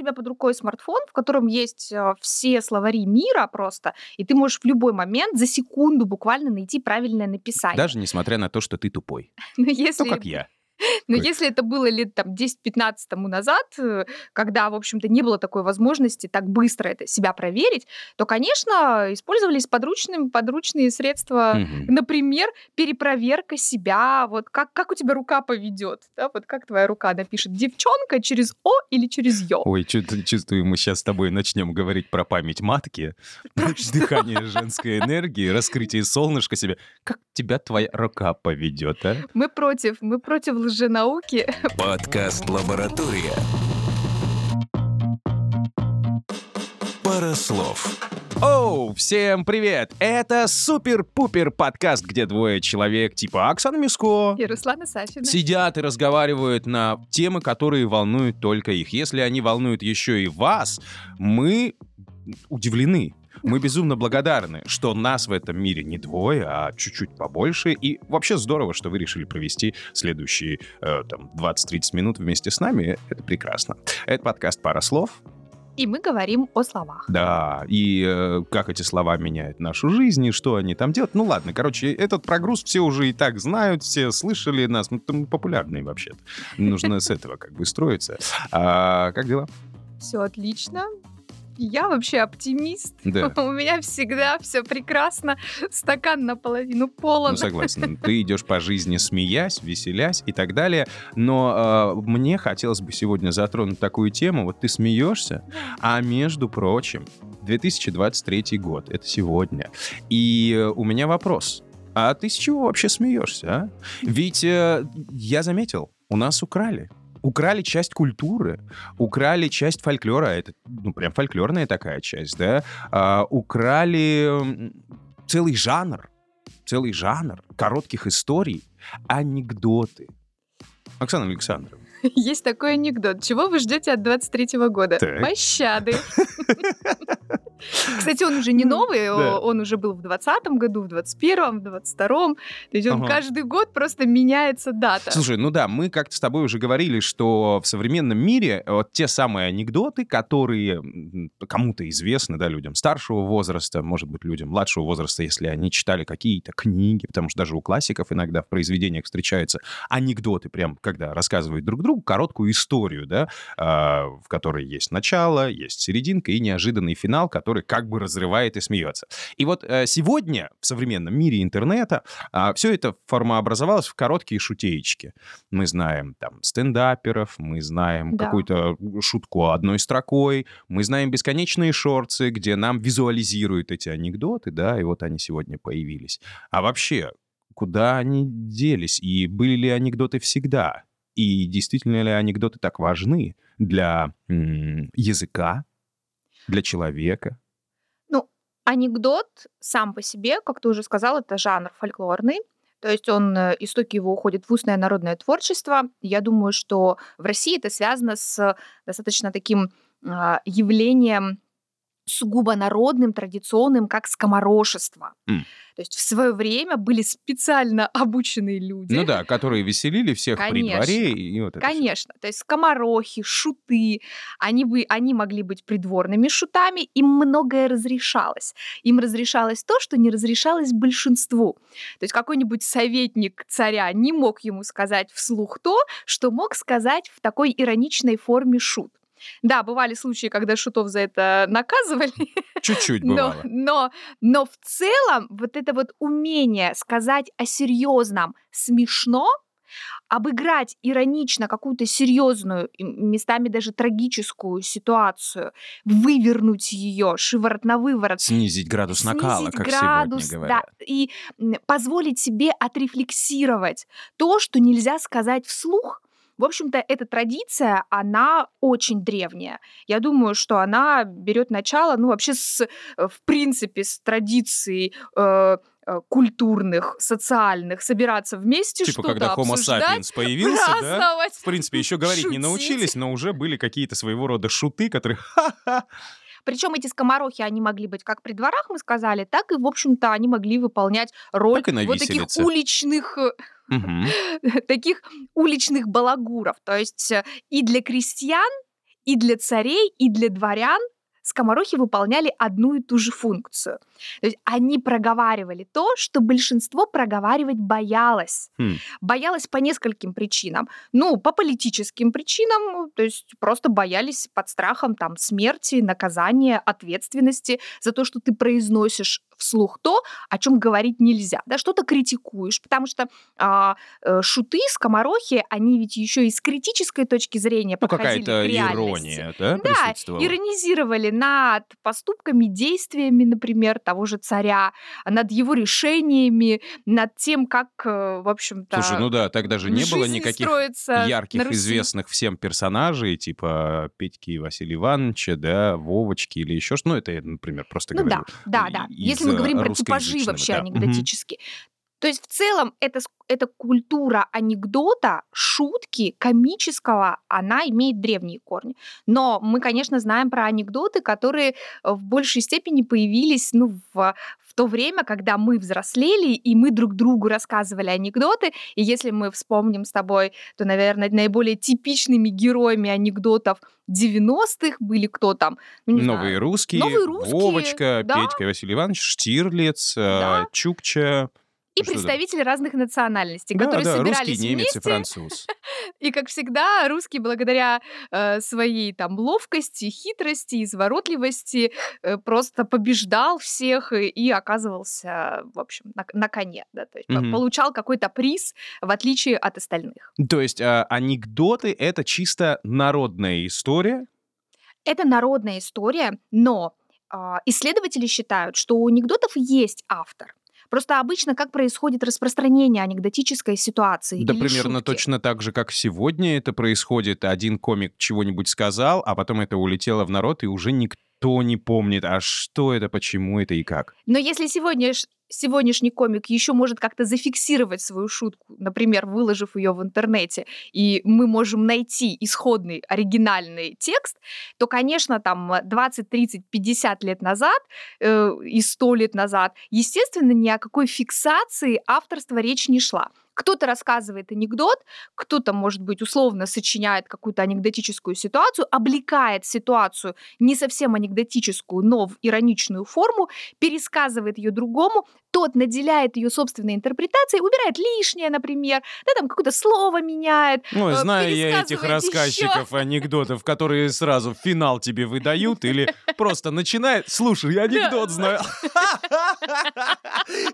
тебя под рукой смартфон, в котором есть э, все словари мира просто, и ты можешь в любой момент за секунду буквально найти правильное написание. Даже несмотря на то, что ты тупой. Но если... Ну, как я. Но Ой. если это было лет там 10-15 тому назад, э, когда, в общем-то, не было такой возможности так быстро это себя проверить, то, конечно, использовались подручные, подручные средства, Мгм. например, перепроверка себя, вот как, как у тебя рука поведет, да, вот как твоя рука напишет, девчонка через О или через Ё. Ой, чувствую, мы сейчас с тобой начнем говорить про память матки, дыхание женской энергии, раскрытие солнышка себе. Как тебя твоя рука поведет, а? Мы против, мы против лженауки. Подкаст «Лаборатория». Пара слов. Оу, всем привет! Это супер-пупер подкаст, где двое человек типа Оксана Миско И Руслана Сафина. сидят и разговаривают на темы, которые волнуют только их. Если они волнуют еще и вас, мы удивлены. Мы безумно благодарны, что нас в этом мире не двое, а чуть-чуть побольше. И вообще здорово, что вы решили провести следующие э, там, 20-30 минут вместе с нами. Это прекрасно. Это подкаст «Пара слов». И мы говорим о словах. Да, и э, как эти слова меняют нашу жизнь, и что они там делают. Ну ладно, короче, этот прогруз все уже и так знают, все слышали нас. Ну, там популярные вообще-то. Нужно с этого как бы строиться. А, как дела? Все отлично. Я вообще оптимист. Да. У меня всегда все прекрасно. Стакан наполовину полон. Ну, согласен. Ты идешь по жизни смеясь, веселясь и так далее. Но э, мне хотелось бы сегодня затронуть такую тему. Вот ты смеешься, а между прочим, 2023 год, это сегодня. И у меня вопрос. А ты с чего вообще смеешься, а? Ведь э, я заметил, у нас украли. Украли часть культуры, украли часть фольклора, это, ну, прям фольклорная такая часть, да? А, украли целый жанр, целый жанр коротких историй, анекдоты. Оксана Александровна, Есть такой анекдот. Чего вы ждете от 23 года? Так. Пощады. Кстати, он уже не новый, Да. о- он уже был в 20 году, в 21 в 22 То есть он Ага. каждый год просто меняется дата. Слушай, ну да, мы как-то с тобой уже говорили, что в современном мире вот те самые анекдоты, которые кому-то известны, да, людям старшего возраста, может быть, людям младшего возраста, если они читали какие-то книги, потому что даже у классиков иногда в произведениях встречаются анекдоты, прям когда рассказывают друг другу короткую историю, да, а, в которой есть начало, есть серединка и неожиданный финал, который как бы разрывает и смеется. И вот э, сегодня в современном мире интернета все это формообразовалось в короткие шутеечки. Мы знаем там стендаперов, мы знаем Да. какую-то шутку одной строкой, мы знаем бесконечные шорцы, где нам визуализируют эти анекдоты, да, и вот они сегодня появились. А вообще, куда они делись? И были ли анекдоты всегда? И действительно ли анекдоты так важны для языка, для человека? Анекдот сам по себе, как ты уже сказал, это жанр фольклорный. То есть он, э, истоки его уходят в устное народное творчество. Я думаю, что в России это связано с достаточно таким а, явлением сугубо народным, традиционным, как скоморошество. М. То есть в свое время были специально обученные люди. Ну да, которые веселили всех при Конечно. дворе. И вот это. Конечно, то есть скоморохи, шуты, они, бы, они могли быть придворными шутами, им многое разрешалось. Им разрешалось то, что не разрешалось большинству. То есть какой-нибудь советник царя не мог ему сказать вслух то, что мог сказать в такой ироничной форме шут. Да, бывали случаи, когда шутов за это наказывали, Чуть-чуть но, бывало. но, но в целом вот это вот умение сказать о серьезном смешно, обыграть иронично какую-то серьезную, и местами даже трагическую ситуацию, вывернуть ее шиворот на выворот, Снизить градус накала, снизить как градус, сегодня да, говорят. и м, позволить себе отрефлексировать то, что нельзя сказать вслух. В общем-то, эта традиция, она очень древняя. Я думаю, что она берет начало, ну, вообще, с, э, в принципе, с традицией э, э, культурных, социальных, собираться вместе, Типа, что-то когда Homo sapiens появился, да? В принципе, еще говорить не шутить. научились, но уже были какие-то своего рода шуты, которые. Причем эти скоморохи, они могли быть как при дворах, мы сказали, так и, в общем-то, они могли выполнять роль вот таких уличных Мгм. таких уличных балагуров. То есть э, и для крестьян, и для царей, и для дворян скоморохи выполняли одну и ту же функцию. То есть они проговаривали то, что большинство проговаривать боялось. Хм. Боялось по нескольким причинам. Ну, по политическим причинам, то есть просто боялись под страхом там смерти, наказания, ответственности за то, что ты произносишь вслух то, о чем говорить нельзя, да, что-то критикуешь, потому что а, э, шуты, скоморохи, они ведь еще и с критической точки зрения Ну, подходили какая-то ирония, да, Да, иронизировали над поступками, действиями, например, того же царя, над его решениями, над тем, как, э, в общем-то, Слушай, ну да, тогда же не было никаких ярких, известных всем персонажей, типа Петьки Василия Ивановича, да, Вовочки или еще что Ну, это например, просто Ну говорю. да, да, да. Если мы говорим про типажи вообще да. Анекдотические. То есть в целом ск- эта культура анекдота, шутки, комического, она имеет древние корни. Но мы, конечно, знаем про анекдоты, которые в большей степени появились ну, в, в то время, когда мы взрослели, и мы друг другу рассказывали анекдоты. И если мы вспомним с тобой, то, наверное, наиболее типичными героями анекдотов 90-х были кто там? Ну, Новые знаю. русские, Новые русские, Вовочка, да. Петька Василий Иванович, Штирлиц, Да. Чукча. И Что-то. представители разных национальностей, Да, которые да, русский, собирались немец и вместе. француз. И, как всегда, русский благодаря э, своей там ловкости, хитрости, изворотливости э, просто побеждал всех и, и оказывался, в общем, на, на коне. Да, то есть Мгм. получал какой-то приз, в отличие от остальных. То есть а, анекдоты — это чисто народная история, Это народная история, но а, исследователи считают, что у анекдотов есть автор. Просто обычно как происходит распространение анекдотической ситуации Да, примерно шутки? точно так же, как сегодня это происходит. Один комик чего-нибудь сказал, а потом это улетело в народ, и уже никто не помнит, а что это, почему это и как. Но если сегодня сегодняшний комик еще может как-то зафиксировать свою шутку, например, выложив ее в интернете, и мы можем найти исходный оригинальный текст, то, конечно, там э, 20, 30, 50 лет назад э, и 100 лет назад, естественно, ни о какой фиксации авторства речь не шла. Кто-то рассказывает анекдот, кто-то, может быть, условно сочиняет какую-то анекдотическую ситуацию, облекает ситуацию не совсем анекдотическую, но в ироничную форму, пересказывает ее другому, тот наделяет ее собственной интерпретацией, убирает лишнее, например, да, там какое-то слово меняет. Ой, э, знаю я этих рассказчиков анекдотов, которые сразу финал тебе выдают или просто начинает... Слушай, я анекдот знаю.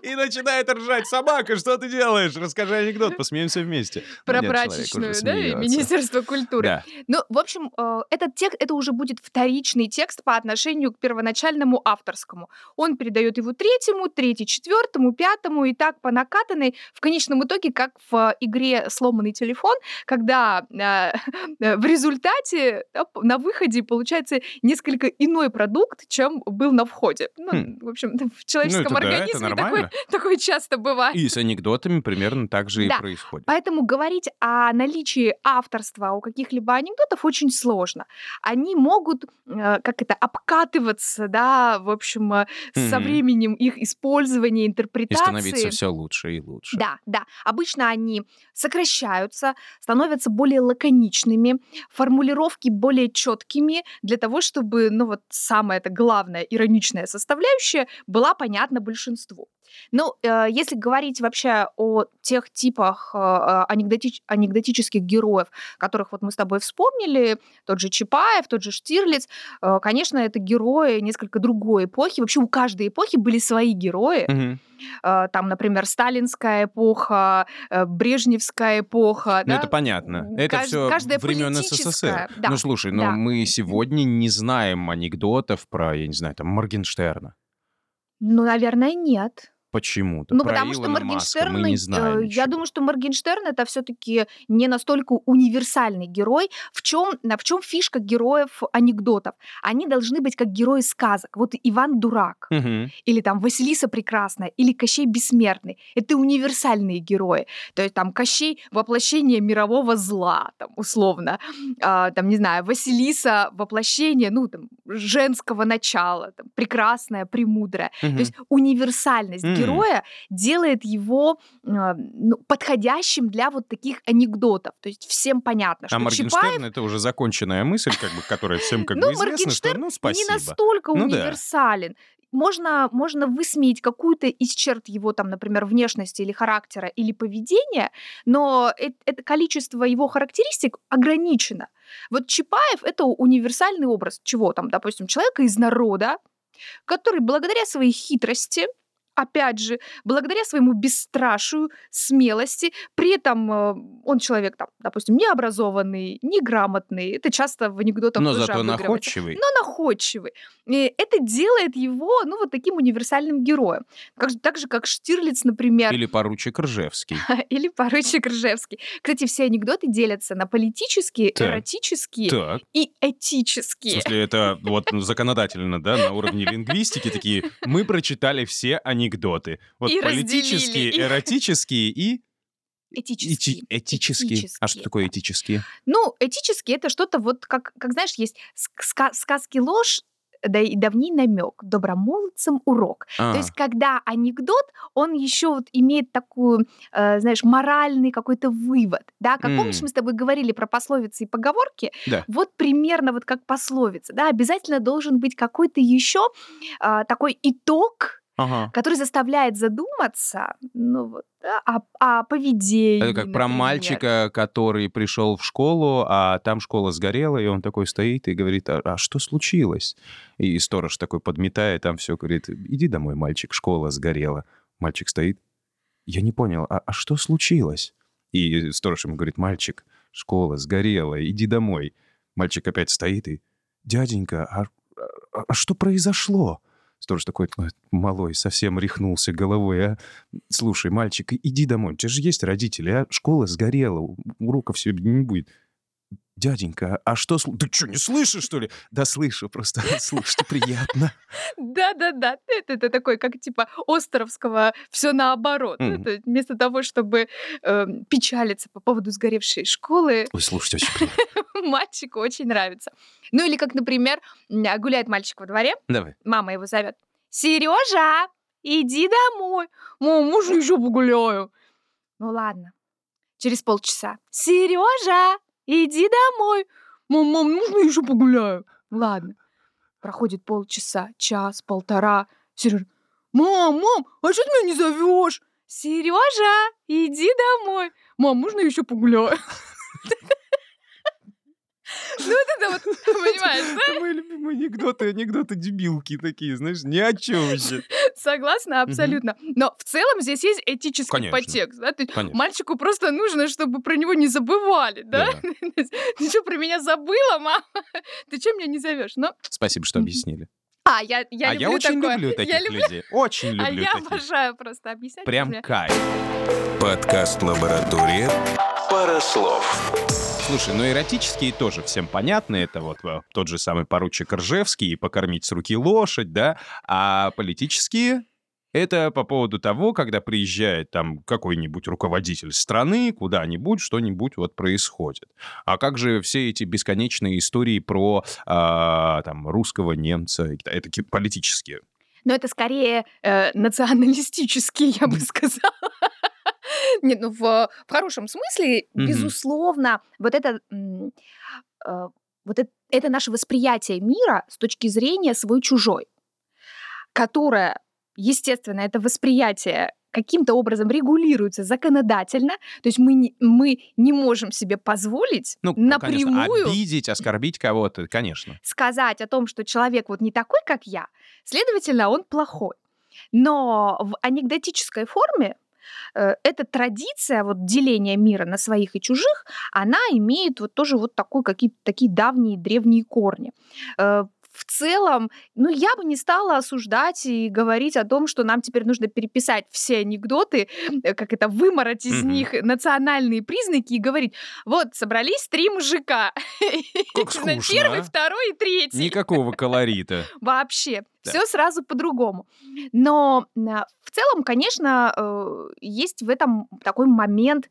И начинает ржать собака. Что ты делаешь? Расскажи анекдот, посмеемся вместе. Ну, Про прачечную, да. Министерство культуры. Ну, в общем, э, этот текст, это уже будет вторичный текст по отношению к первоначальному авторскому. Он передает его третьему, третий четвертому, пятому, и так по накатанной. В конечном итоге, как в игре «Сломанный телефон», когда э, в результате на выходе получается несколько иной продукт, чем был на входе. Ну, Хм. в общем, в человеческом Ну, это да, организме такое, такое часто бывает. И с анекдотами примерно так же и Да. происходит. Поэтому говорить о наличии авторства у каких-либо анекдотов очень сложно. Они могут, э, как это, обкатываться, да, в общем, э, со Мгм. временем их использования, И интерпретации. становиться все лучше и лучше. Да, да. Обычно они сокращаются, становятся более лаконичными, формулировки более четкими для того, чтобы, ну вот самая это главная ироничная составляющая была понятна большинству. Ну, э, если говорить вообще о тех типах э, э, анекдотич- анекдотических героев, которых вот мы с тобой вспомнили, тот же Чапаев, тот же Штирлиц, э, конечно, это герои несколько другой эпохи. Вообще у каждой эпохи были свои герои. Э, там, например, сталинская эпоха, брежневская эпоха. Ну, да? это понятно. Это Кажд- все каждая времен СССР. да, Ну, слушай, но да. мы сегодня не знаем анекдотов про, я не знаю, там, Моргенштерна. Ну, наверное, нет. Почему-то. Ну, потому что Илона Маска Моргенштерн, мы не э, знаем я ничего. думаю, что Моргенштерн это все-таки не настолько универсальный герой. В чем, в чем фишка героев анекдотов? Они должны быть как герои сказок. Вот Иван Дурак, Мгм. или там Василиса Прекрасная, или Кощей Бессмертный. Это универсальные герои. То есть там Кощей — воплощение мирового зла, там, условно. А, там, не знаю, Василиса — воплощение, ну, там, женского начала, там, прекрасная, премудрая. Мгм. То есть универсальность. Героя делает его а, ну, подходящим для вот таких анекдотов. То есть всем понятно, А что Моргенштерн Чапаев это уже законченная мысль, как бы, которая всем как Ну, бы известна, что ну не спасибо. настолько Ну универсален. Можно, можно высмеять какую-то из черт его, там, например, внешности или характера, или поведения, но э- это количество его характеристик ограничено. Вот Чапаев — это универсальный образ чего там, допустим, человека из народа, который благодаря своей хитрости, опять же, благодаря своему бесстрашию, смелости, при этом э, он человек, там, допустим, необразованный, неграмотный, это часто в анекдотах Но зато находчивый. Но находчивый. И это делает его, ну, вот таким универсальным героем. Как, так же, как Штирлиц, например, Или поручик Ржевский. или поручик Ржевский. Кстати, все анекдоты делятся на политические, Так. эротические Так. и В этические. смысле, это вот ну, законодательно, да, на уровне лингвистики такие. Мы прочитали все анекдоты. Вот И политические, разделили эротические и Этические. эти- этические. А что Этические, такое этические? Ну, этические это что-то вот, как, как знаешь, есть ск- ска- сказки ложь, да и давний намек, добромолодцам урок. А, То есть, когда анекдот, он еще вот имеет такую, э, знаешь, моральный какой-то вывод, да, как помнишь, М. мы с тобой говорили про пословицы и поговорки, Да. вот примерно вот как пословица, да, обязательно должен быть какой-то еще а, такой итог, ага. который заставляет задуматься, ну вот, да, о, о поведении, Это как про например. мальчика, который пришел в школу, а там школа сгорела, и он такой стоит и говорит, а, а что случилось? И сторож такой подметает, там все говорит, иди домой, мальчик, школа сгорела. Мальчик стоит, я не понял, а, а что случилось? И сторож ему говорит, мальчик, школа сгорела, иди домой. Мальчик опять стоит и, дяденька, а, а- а что произошло? Сторож такой, «Ой, малой, совсем рехнулся головой, а? Слушай, мальчик, иди домой, у тебя же есть родители, а? Школа сгорела, уроков сегодня не будет. Дяденька, а что... Ты что, не слышишь, что ли? Да слышу, просто слушать приятно. Да-да-да, это, такой, как типа Островского, все наоборот. Ну, вместо того, чтобы э, печалиться по поводу сгоревшей школы, Ой, слушать очень приятно. мальчику очень нравится. Ну или как, например, гуляет мальчик во дворе, Давай. мама его зовет. Сережа, иди домой. Мам, можно еще погуляю? Ну ладно. Через полчаса. Сережа, иди домой. Мам, мам, можно еще погуляю? Ладно. Проходит полчаса, час, полтора. Сережа, мам, мам, а что ты меня не зовешь? Сережа, иди домой. Мам, можно еще погуляю? Ну, вот это вот, понимаешь, да? Это мои любимые анекдоты, анекдоты дебилки такие, знаешь, ни о чем вообще. Согласна, абсолютно. Но в целом здесь есть этический Конечно. подтекст. Да? То есть Конечно. мальчику просто нужно, чтобы про него не забывали, да? Да. Ты что, про меня забыла, мама? Ты что меня не зовешь? Ну, Спасибо, что объяснили. а, я, я а люблю я очень такое. люблю Я таких люблю- людей. Очень люблю А я таких. обожаю просто объяснять. Прям мне. кайф. Подкаст «Лаборатория». Пара слов. Слушай, ну эротические тоже всем понятны. Это вот э, тот же самый поручик Ржевский и покормить с руки лошадь, да? А политические это по поводу того, когда приезжает там какой-нибудь руководитель страны, куда-нибудь, что-нибудь вот происходит. А как же все эти бесконечные истории про а, там русского немца? Это ки- политические. Но это скорее э, националистический, я бы сказала. Нет, ну в, в хорошем смысле, Мгм. безусловно, вот это, э, вот это, это наше восприятие мира с точки зрения свой-чужой, которое, естественно, это восприятие каким-то образом регулируется законодательно, то есть мы не, мы не можем себе позволить Ну, конечно, напрямую обидеть, оскорбить кого-то, конечно. сказать о том, что человек вот не такой, как я, следовательно, он плохой. Но в анекдотической форме эта традиция вот деления мира на своих и чужих, она имеет вот тоже вот такой, какие такие давние древние корни. Э, в целом, ну, я бы не стала осуждать и говорить о том, что нам теперь нужно переписать все анекдоты, э, как это, вымороть из Мгм. них национальные признаки и говорить, вот, собрались три мужика. Как скучно, Первый, а? второй и третий. Никакого колорита. Вообще. Да. Все сразу по-другому. Но а, в целом, конечно, э, есть в этом такой момент,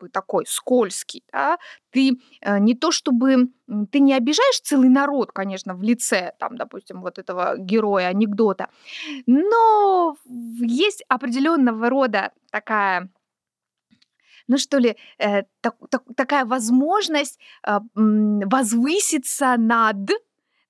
бы такой скользкий, да, ты э, не то чтобы ты не обижаешь целый народ, конечно, в лице, там, допустим, вот этого героя анекдота, но есть определенного рода такая ну что ли, э, так, так, такая возможность э, возвыситься над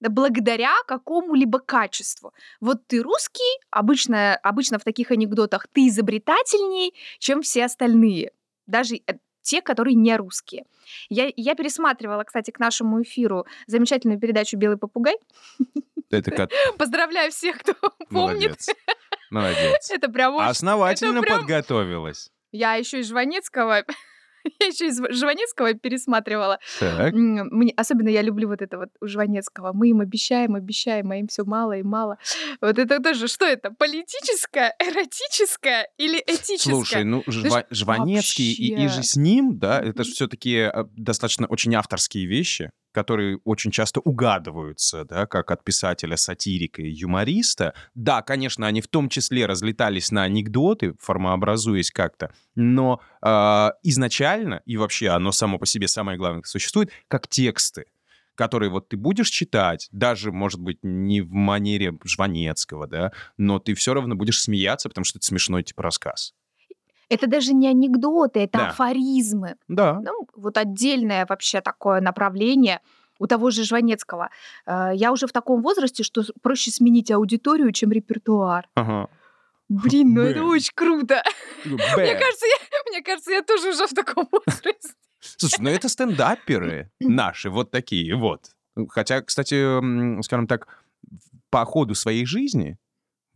благодаря какому-либо качеству. Вот ты русский, обычно, обычно в таких анекдотах ты изобретательней, чем все остальные, даже э, те, которые не русские. Я, я пересматривала, кстати, к нашему эфиру замечательную передачу «Белый попугай». Это как... Поздравляю всех, кто помнит. Молодец. Молодец. Это прям очень... Основательно это прям- подготовилась. Я еще и Жванецкого... Я еще из Жванецкого пересматривала. Так. Мне, особенно я люблю вот это вот у Жванецкого. Мы им обещаем, обещаем, а им все мало и мало. Вот это тоже, что это? Политическое, эротическое или этическое? Слушай, ну Жва- Жванецкий и, и вообще. же с ним, да, это же все-таки достаточно очень авторские вещи, которые очень часто угадываются, да, как от писателя, сатирика и юмориста. Да, конечно, они в том числе разлетались на анекдоты, формообразуясь как-то, но а, изначально, и вообще оно само по себе самое главное существует, как тексты которые вот ты будешь читать, даже, может быть, не в манере Жванецкого, да, но ты все равно будешь смеяться, потому что это смешной типа рассказ. Это даже не анекдоты, это Да. афоризмы. Да. Ну, вот отдельное вообще такое направление у того же Жванецкого. Э, Я уже в таком возрасте, что проще сменить аудиторию, чем репертуар. Ага. Блин, ну это Блин. очень круто. Мне Бэм. кажется, я, мне кажется, я тоже уже в таком возрасте. Слушай, ну это стендаперы наши, вот такие вот. Хотя, кстати, скажем так, по ходу своей жизни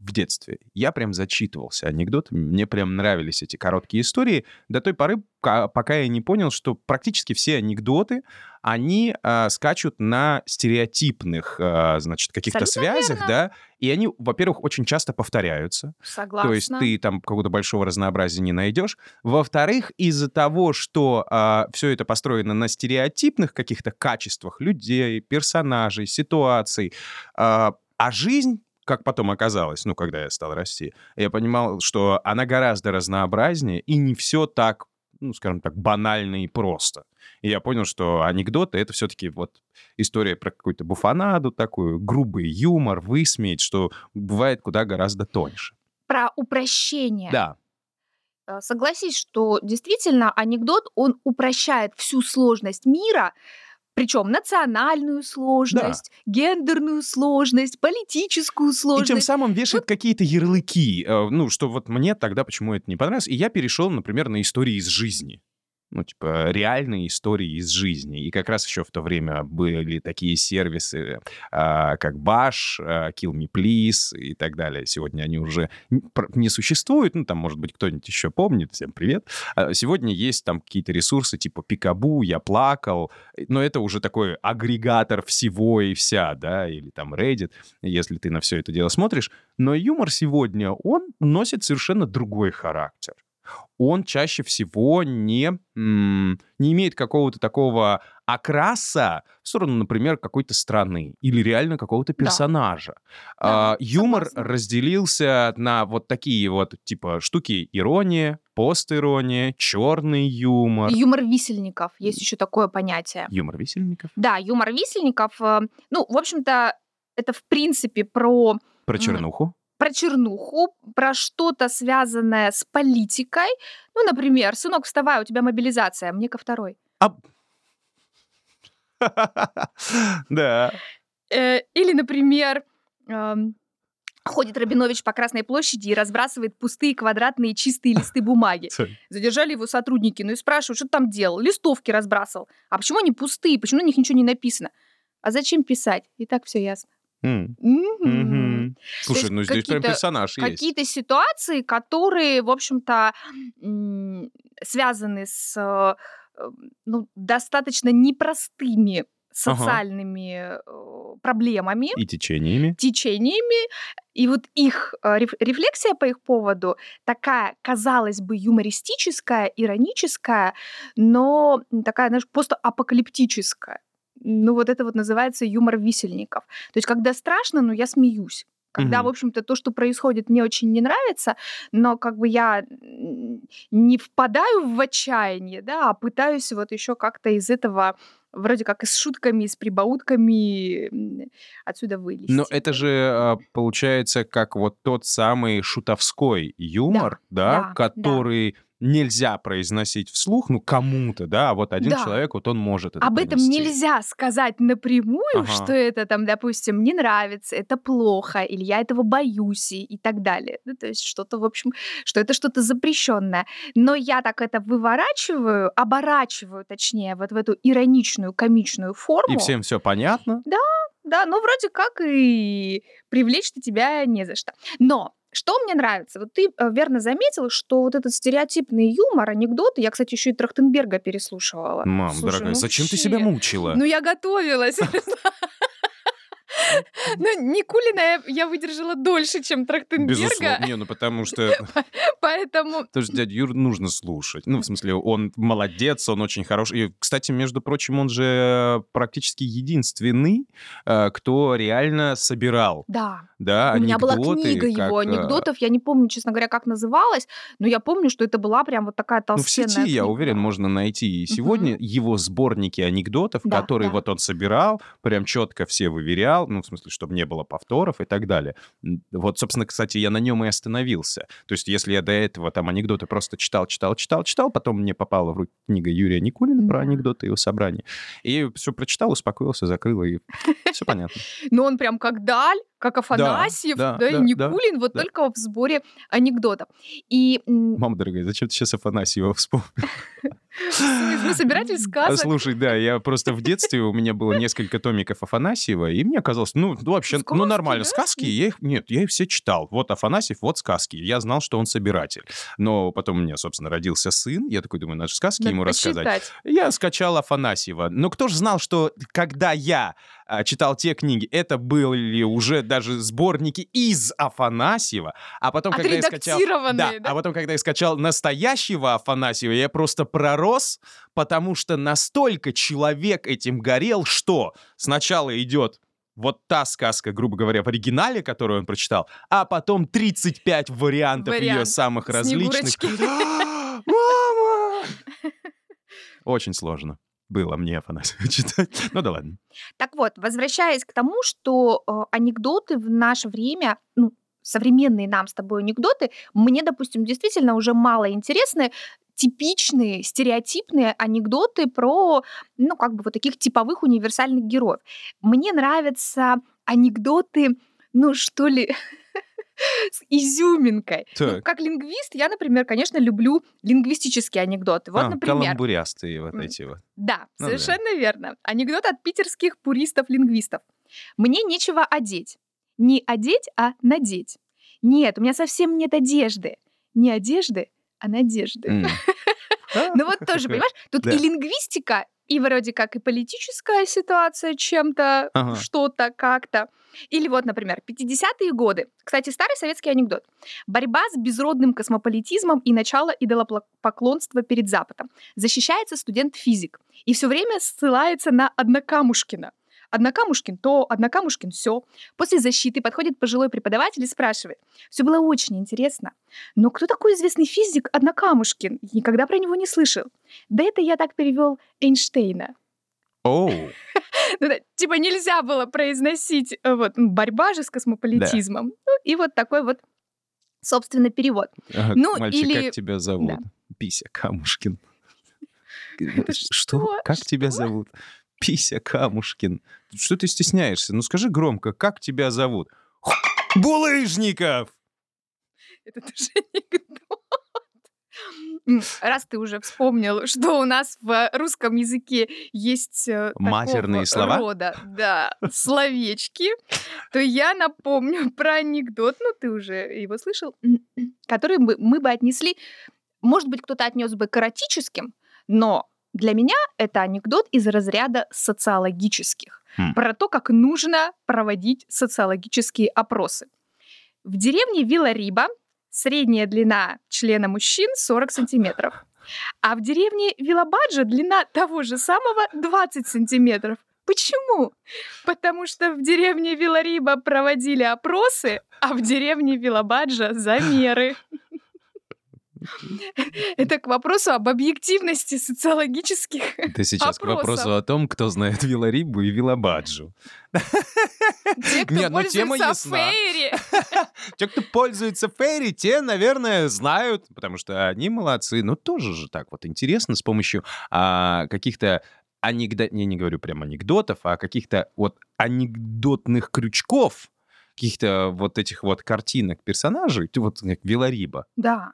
в детстве я прям зачитывался анекдотами. Мне прям нравились эти короткие истории до той поры, ка- пока я не понял, что практически все анекдоты, они а, скачут на стереотипных, а, значит, каких-то связях, верно. да, и они, во-первых, очень часто повторяются. Согласна. То есть ты там какого-то большого разнообразия не найдешь. Во-вторых, из-за того, что все это построено на стереотипных каких-то качествах людей, персонажей, ситуаций, а, а жизнь как потом оказалось, ну, когда я стал расти, я понимал, что она гораздо разнообразнее, и не все так, ну, скажем так, банально и просто. И я понял, что анекдоты — это все-таки вот история про какую-то буфанаду такую, грубый юмор, высмеять, что бывает куда гораздо тоньше. Про упрощение. Да, Э, Согласись, что действительно анекдот, он упрощает всю сложность мира, причем национальную сложность, гендерную сложность, политическую и тем сложность. самым вешает какие-то ярлыки. э, Ну, что вот мне тогда почему это не понравилось. И я перешел, например, на истории из жизни. Ну, типа, реальные истории из жизни. И как раз еще в то время были такие сервисы, а, как Bash, а, Kill Me Please и так далее. Сегодня они уже не существуют. Ну, там, может быть, кто-нибудь еще помнит. Всем привет. А Сегодня есть там какие-то ресурсы типа Пикабу, Я плакал. Но это уже такой агрегатор всего и вся, да, или там Reddit, если ты на все это дело смотришь. Но юмор сегодня, он носит совершенно другой характер. Он чаще всего не, не имеет какого-то такого окраса в сторону, например, какой-то страны или реально какого-то Да. персонажа. Да, А, юмор согласна. разделился на вот такие вот, типа, штуки ирония, постирония, черный юмор. Юмор висельников. Есть еще такое понятие. Юмор висельников. Да, юмор висельников. э, Ну, в общем-то, это в принципе про Про чернуху. Про чернуху, про что-то связанное с политикой. Ну, например, сынок, вставай, у тебя мобилизация, мне ко второй. А- Да. Э, Или, например, эм, ходит Рабинович по Красной площади и разбрасывает пустые квадратные чистые листы бумаги. Задержали его сотрудники, ну и спрашивают, что ты там делал? Листовки разбрасывал. А почему они пустые? Почему на них ничего не написано? А зачем писать? И так все ясно. Мгм. Мгм. Слушай, ну здесь прям какие-то- персонаж есть. Какие-то ситуации, которые, в общем-то, м, связаны с э, ну, достаточно непростыми социальными э, проблемами, И течениями. течениями, и вот их э, реф- рефлексия по их поводу такая, казалось бы, юмористическая, ироническая, но такая, знаешь, просто апокалиптическая. Ну, вот это вот называется юмор висельников. То есть, когда страшно, но я смеюсь. когда, Мгм. в общем-то, то, что происходит, мне очень не нравится, но как бы я не впадаю в отчаяние, да, а пытаюсь вот еще как-то из этого вроде как и с шутками, и с прибаутками отсюда вылезти. Но это же а, получается как вот тот самый шутовской юмор, да, да, да. который нельзя произносить вслух, ну кому-то, да, а вот один Да. человек, вот он может это Об этом произнести. нельзя сказать напрямую, Ага. что это там, допустим, не нравится, это плохо, или я этого боюсь и, и так далее. Ну, то есть что-то, в общем, что это что-то запрещенное. Но я так это выворачиваю, оборачиваю, точнее, вот в эту ироничную, комичную форму. И всем все понятно. Да, ну вроде как и привлечь-то тебя не за что. Но что мне нравится? Вот ты э, верно заметила, что вот этот стереотипный юмор, анекдоты, я, кстати, еще и Трахтенберга переслушивала. Мам, Слушай, дорогая, ну зачем ты вообще. себя мучила? Ну, я готовилась. Ну, Никулина я, выдержала дольше, чем Трахтенберга, Безусловно. Не, ну потому что поэтому... Тоже дядю Юр нужно слушать. Ну, в смысле, он молодец, он очень хороший. И, кстати, между прочим, он же практически единственный, э, кто реально собирал, Да, да, у меня была книга как, его э, анекдотов, я не помню, честно говоря, как называлась, но я помню, что это была прям вот такая Ну, в толстенная сети, я уверен, можно найти и сегодня его сборники анекдотов, Да, которые да. вот он собирал, прям четко все выверял, ну, в смысле, чтобы не было повторов и так далее. Вот, собственно, кстати, я на нем и остановился. То есть, если я до этого там анекдоты просто читал, читал, читал, читал, потом мне попала в руки книга Юрия Никулина про анекдоты и его собрание. И все прочитал, успокоился, закрыл, и все понятно. Но он прям как Даль, как Афанасьев, да, да, и да, да, Никулин, вот да. только в сборе анекдотов. И Мама дорогая, зачем ты сейчас Афанасьева вспомнил? ну, собиратель А, сказок. Слушай, да, я просто в детстве, у меня было несколько томиков Афанасьева, и мне казалось, ну, ну, вообще, ну, нормально, да? сказки, я их, нет, я их все читал. Вот Афанасьев, вот сказки. Я знал, что он собиратель. Но потом у меня, собственно, родился сын, я такой думаю, надо же сказки Надо ему рассказать. почитать. Я скачал Афанасьева. Но кто же знал, что когда я читал те книги, это были уже даже сборники из Афанасьева, а потом, когда я скачал... Да, да? а потом, когда я скачал настоящего Афанасьева, я просто пророс, потому что настолько человек этим горел, что сначала идет вот та сказка, грубо говоря, в оригинале, которую он прочитал, а потом 35 вариантов ее Вариант самых различных. Мама! Очень сложно было мне Афанасьева читать. Ну да ладно. Так вот, возвращаясь к тому, что э, анекдоты в наше время, ну, современные нам с тобой анекдоты, мне, допустим, действительно уже мало интересны типичные, стереотипные анекдоты про, ну, как бы вот таких типовых универсальных героев. Мне нравятся анекдоты, ну, что ли, с изюминкой. Ну, как лингвист, я, например, конечно, люблю лингвистические анекдоты. Вот, А, например, Каламбурястые вот эти вот. да, Ну да. совершенно верно. Анекдот от питерских пуристов-лингвистов. Мне нечего одеть. Не одеть, а надеть. Нет, у меня совсем нет одежды. Не одежды, а надежды. М. Ну вот тоже, понимаешь, тут и лингвистика, и вроде как и политическая ситуация чем-то, Ага. что-то как-то. Или вот, например, 50-е годы. Кстати, старый советский анекдот. Борьба с безродным космополитизмом и начало идолопоклонства перед Западом. Защищается студент-физик. И все время ссылается на Однокамушкина. Однокамушкин то, Однокамушкин все. После защиты подходит пожилой преподаватель и спрашивает. Все было очень интересно. Но кто такой известный физик Однокамушкин? Никогда про него не слышал. Да это я так перевел Эйнштейна. Оу. Ну да, типа нельзя было произносить э, вот борьба же с космополитизмом. Ну, и вот такой вот, собственно, перевод. Ну, Мальчик, или- как тебя зовут? Да. Пися Камушкин. Что? Как тебя зовут? Пися Камушкин. Что ты стесняешься? Ну скажи громко, как тебя зовут? Булыжников! Это тоже анекдот. Раз ты уже вспомнил, что у нас в русском языке есть э, Матерные слова? рода, да, словечки, то я напомню про анекдот, ну ты уже его слышал, который мы, мы бы отнесли, может быть, кто-то отнес бы к эротическим, но для меня это анекдот из разряда социологических, Хм. про то, как нужно проводить социологические опросы. В деревне Вилла-Риба средняя длина члена мужчин 40 сантиметров. А в деревне Вилабаджа длина того же самого 20 сантиметров. Почему? Потому что в деревне Вилариба проводили опросы, а в деревне Вилабаджа замеры. Это к вопросу об объективности социологических Это сейчас к вопросу о том, кто знает Виларибу и Вилабаджу. Те, кто Нет, ну тема пользуется ясна. фейри. Те, кто пользуется Фейри, те, наверное, знают, потому что они молодцы. Но тоже же так вот интересно с помощью а, каких-то анекдот... Я не говорю прям анекдотов, а каких-то вот анекдотных крючков, каких-то вот этих вот картинок персонажей, вот как Вилариба. Да.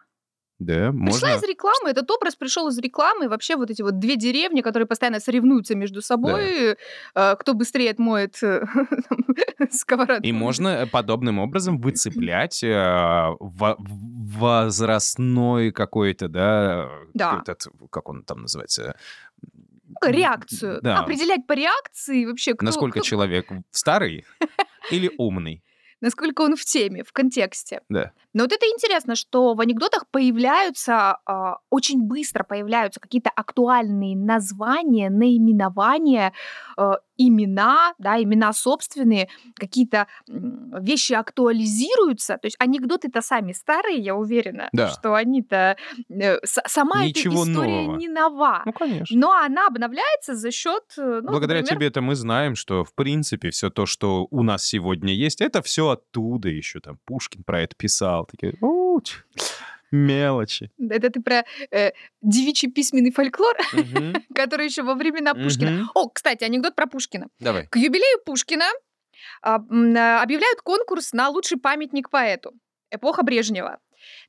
Да, Пришла можно... из рекламы, этот образ пришел из рекламы. Вообще вот эти вот две деревни, которые постоянно соревнуются между собой, э, кто быстрее отмоет э, сковородку. И можно э, подобным образом выцеплять во- возрастной какой-то, да, Да. этот, как он там называется, реакцию. Да. Определять по реакции вообще, кто, насколько кто- человек старый или умный. насколько он в теме, в контексте. Да. Но вот это интересно, что в анекдотах появляются, а, очень быстро появляются какие-то актуальные названия, наименования, э, имена, да, имена собственные, какие-то вещи актуализируются. То есть анекдоты-то сами старые, я уверена, Да. что они-то... э, сама Ничего эта история нового. не нова. Ну, конечно. Но она обновляется за счет... э, Ну, Благодаря например, тебе-то мы знаем, что, в принципе, все то, что у нас сегодня есть, это все оттуда еще. Там Пушкин про это писал. Такие, «У, ть, мелочи. Это ты про э, девичий письменный фольклор, Мгм, который еще во времена Пушкина. мгм. О, кстати, анекдот про Пушкина. Давай. К юбилею Пушкина а, объявляют конкурс на лучший памятник поэту. Эпоха Брежнева.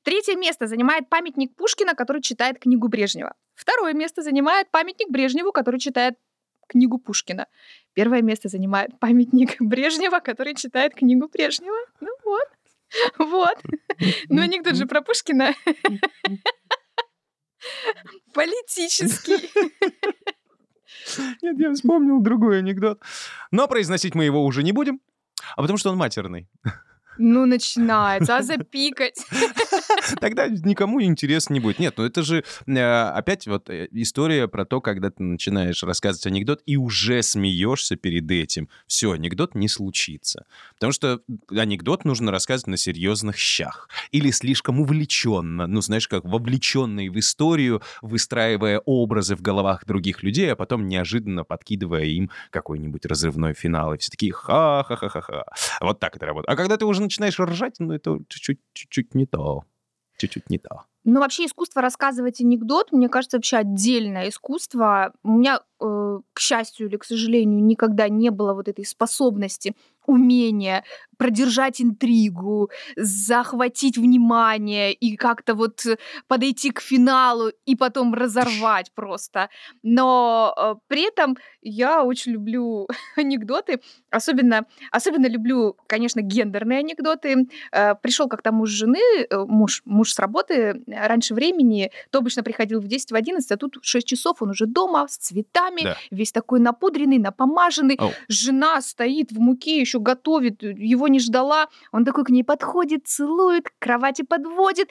Третье место занимает памятник Пушкина, который читает книгу Брежнева. Второе место занимает памятник Брежневу, который читает книгу Пушкина. Первое место занимает памятник Брежнева, который читает книгу Брежнева. Ну вот. Вот. Ну, анекдот же про Пушкина. Политический. Нет, я вспомнил другой анекдот. Но произносить мы его уже не будем, а потому что он матерный. Ну, начинается. А запикать? Тогда никому интересно не будет. Нет, ну это же э, опять вот э, история про то, когда ты начинаешь рассказывать анекдот и уже смеешься перед этим. Все, анекдот не случится. Потому что анекдот нужно рассказывать на серьезных щах. Или слишком увлеченно. Ну, знаешь, как вовлеченный в историю, выстраивая образы в головах других людей, а потом неожиданно подкидывая им какой-нибудь разрывной финал. И все такие ха-ха-ха-ха-ха. Вот так это работает. А когда ты уже начинаешь ржать, ну это чуть-чуть не то. Чуть-чуть не то. Ну, вообще искусство рассказывать анекдот, мне кажется, вообще отдельное искусство. У меня, э, к счастью или к сожалению, никогда не было вот этой способности, умения продержать интригу, захватить внимание и как-то вот подойти к финалу и потом разорвать просто. Но э, при этом я очень люблю анекдоты, особенно, особенно люблю, конечно, гендерные анекдоты. Э, пришел как-то муж жены, э, муж, муж с работы раньше времени, то обычно приходил в 10, в 11, а тут в 6 часов он уже дома с цветами, Да. весь такой напудренный, напомаженный. Оу. Жена стоит в муке, еще готовит, его не ждала. Он такой к ней подходит, целует, к кровати подводит.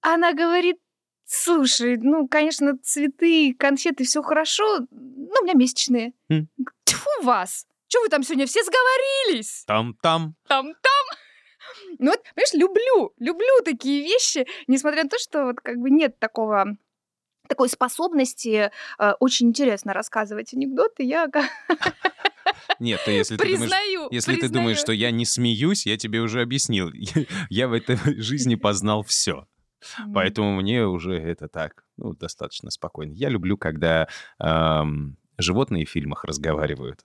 Она говорит, слушай, ну, конечно, цветы, конфеты, все хорошо, но у меня месячные. М. Тьфу вас! Что вы там сегодня все сговорились? Там-там. Там-там! Ну вот, понимаешь, люблю, люблю такие вещи, несмотря на то, что вот как бы нет такого такой способности э, очень интересно рассказывать анекдоты, я Нет, ты, если ты думаешь... признаю. Если ты думаешь, признаю. что я не смеюсь, я тебе уже объяснил. Я в этой жизни познал все. Поэтому мне уже это так, ну, достаточно спокойно. Я люблю, когда животные в фильмах разговаривают.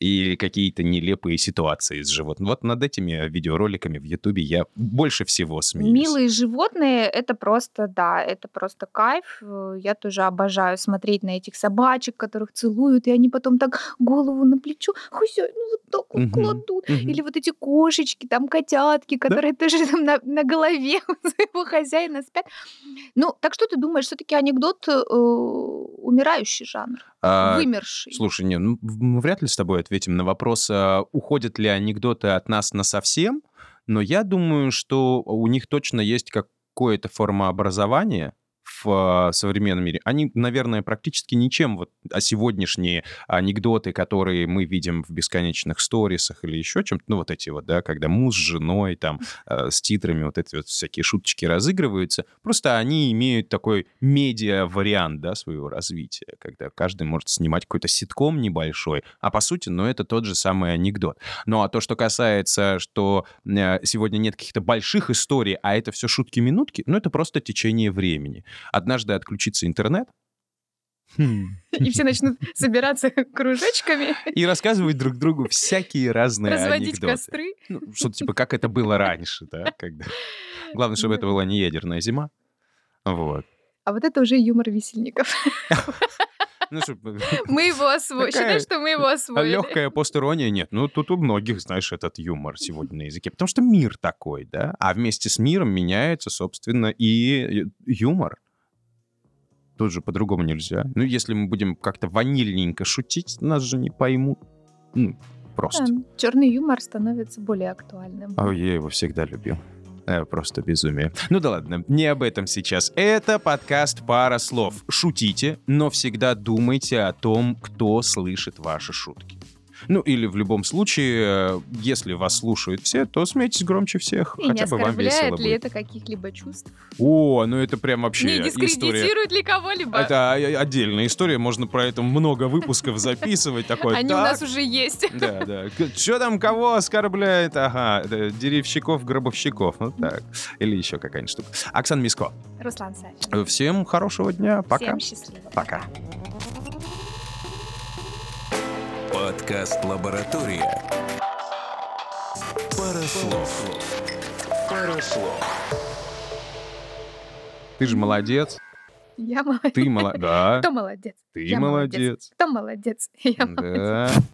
И какие-то нелепые ситуации с животными. Вот над этими видеороликами в Ютубе я больше всего смеюсь. Милые животные, это просто, да, это просто кайф. Э, Я тоже обожаю смотреть на этих собачек, которых целуют, и они потом так голову на плечо, хозяин, ну вот так вот кладут. Или вот эти кошечки, там котятки, которые тоже там на, на голове у своего хозяина спят. Ну, так что ты думаешь, все-таки анекдот э, умирающий жанр, вымерший? Слушай, не, ну, мы вряд ли с тобой ответим на вопрос, а, уходят ли анекдоты от нас на совсем, но я думаю, что у них точно есть какое-то формообразование, в э, современном мире, они, наверное, практически ничем вот а сегодняшние анекдоты, которые мы видим в бесконечных сторисах или еще чем-то, ну вот эти вот, да, когда муж с женой там э, с титрами вот эти вот всякие шуточки разыгрываются, просто они имеют такой медиа-вариант, да, своего развития, когда каждый может снимать какой-то ситком небольшой, а по сути, ну это тот же самый анекдот. Ну а то, что касается, что э, сегодня нет каких-то больших историй, а это все шутки-минутки, ну это просто течение времени. Однажды отключится интернет, И все начнут собираться кружочками. И рассказывать друг другу всякие разные Разводить анекдоты. костры. Ну, что-то типа, как это было раньше, да? Когда... Главное, чтобы это была не ядерная зима. Вот. А вот это уже юмор висельников. Ну, чтобы... Мы его освоили. Считай, что мы его освоили. Легкая постерония нет. Ну, тут у многих, знаешь, этот юмор сегодня на языке. Потому что мир такой, да? А вместе с миром меняется, собственно, и юмор. Тут же по-другому нельзя. Ну, если мы будем как-то ванильненько шутить, нас же не поймут. Ну, просто. Черный юмор становится более актуальным. А я его всегда любил. Э, Просто безумие. Ну да ладно, не об этом сейчас. Это подкаст «Пара слов». Шутите, но всегда думайте о том, кто слышит ваши шутки. Ну или в любом случае, э, если вас слушают все, то смейтесь громче всех. И хотя бы вам весело ли будет. это каких-либо чувств? О, ну это прям вообще Не история. дискредитирует ли кого-либо? Это отдельная история, можно про это много выпусков записывать. Такой, Они у «Так, нас уже есть. Да, да. Что там кого оскорбляет? Ага, деревщиков, гробовщиков. Ну так. Или еще какая-нибудь штука. Оксана Миско. Руслан Сачин. Всем хорошего дня. Пока. Всем счастливо. Пока. Подкаст «Лаборатория». Парослов. Парослов. Ты же молодец. Я молодец. Ты молодец. Да. Кто молодец? Ты Я молодец. Кто молодец? Я молодец. Да.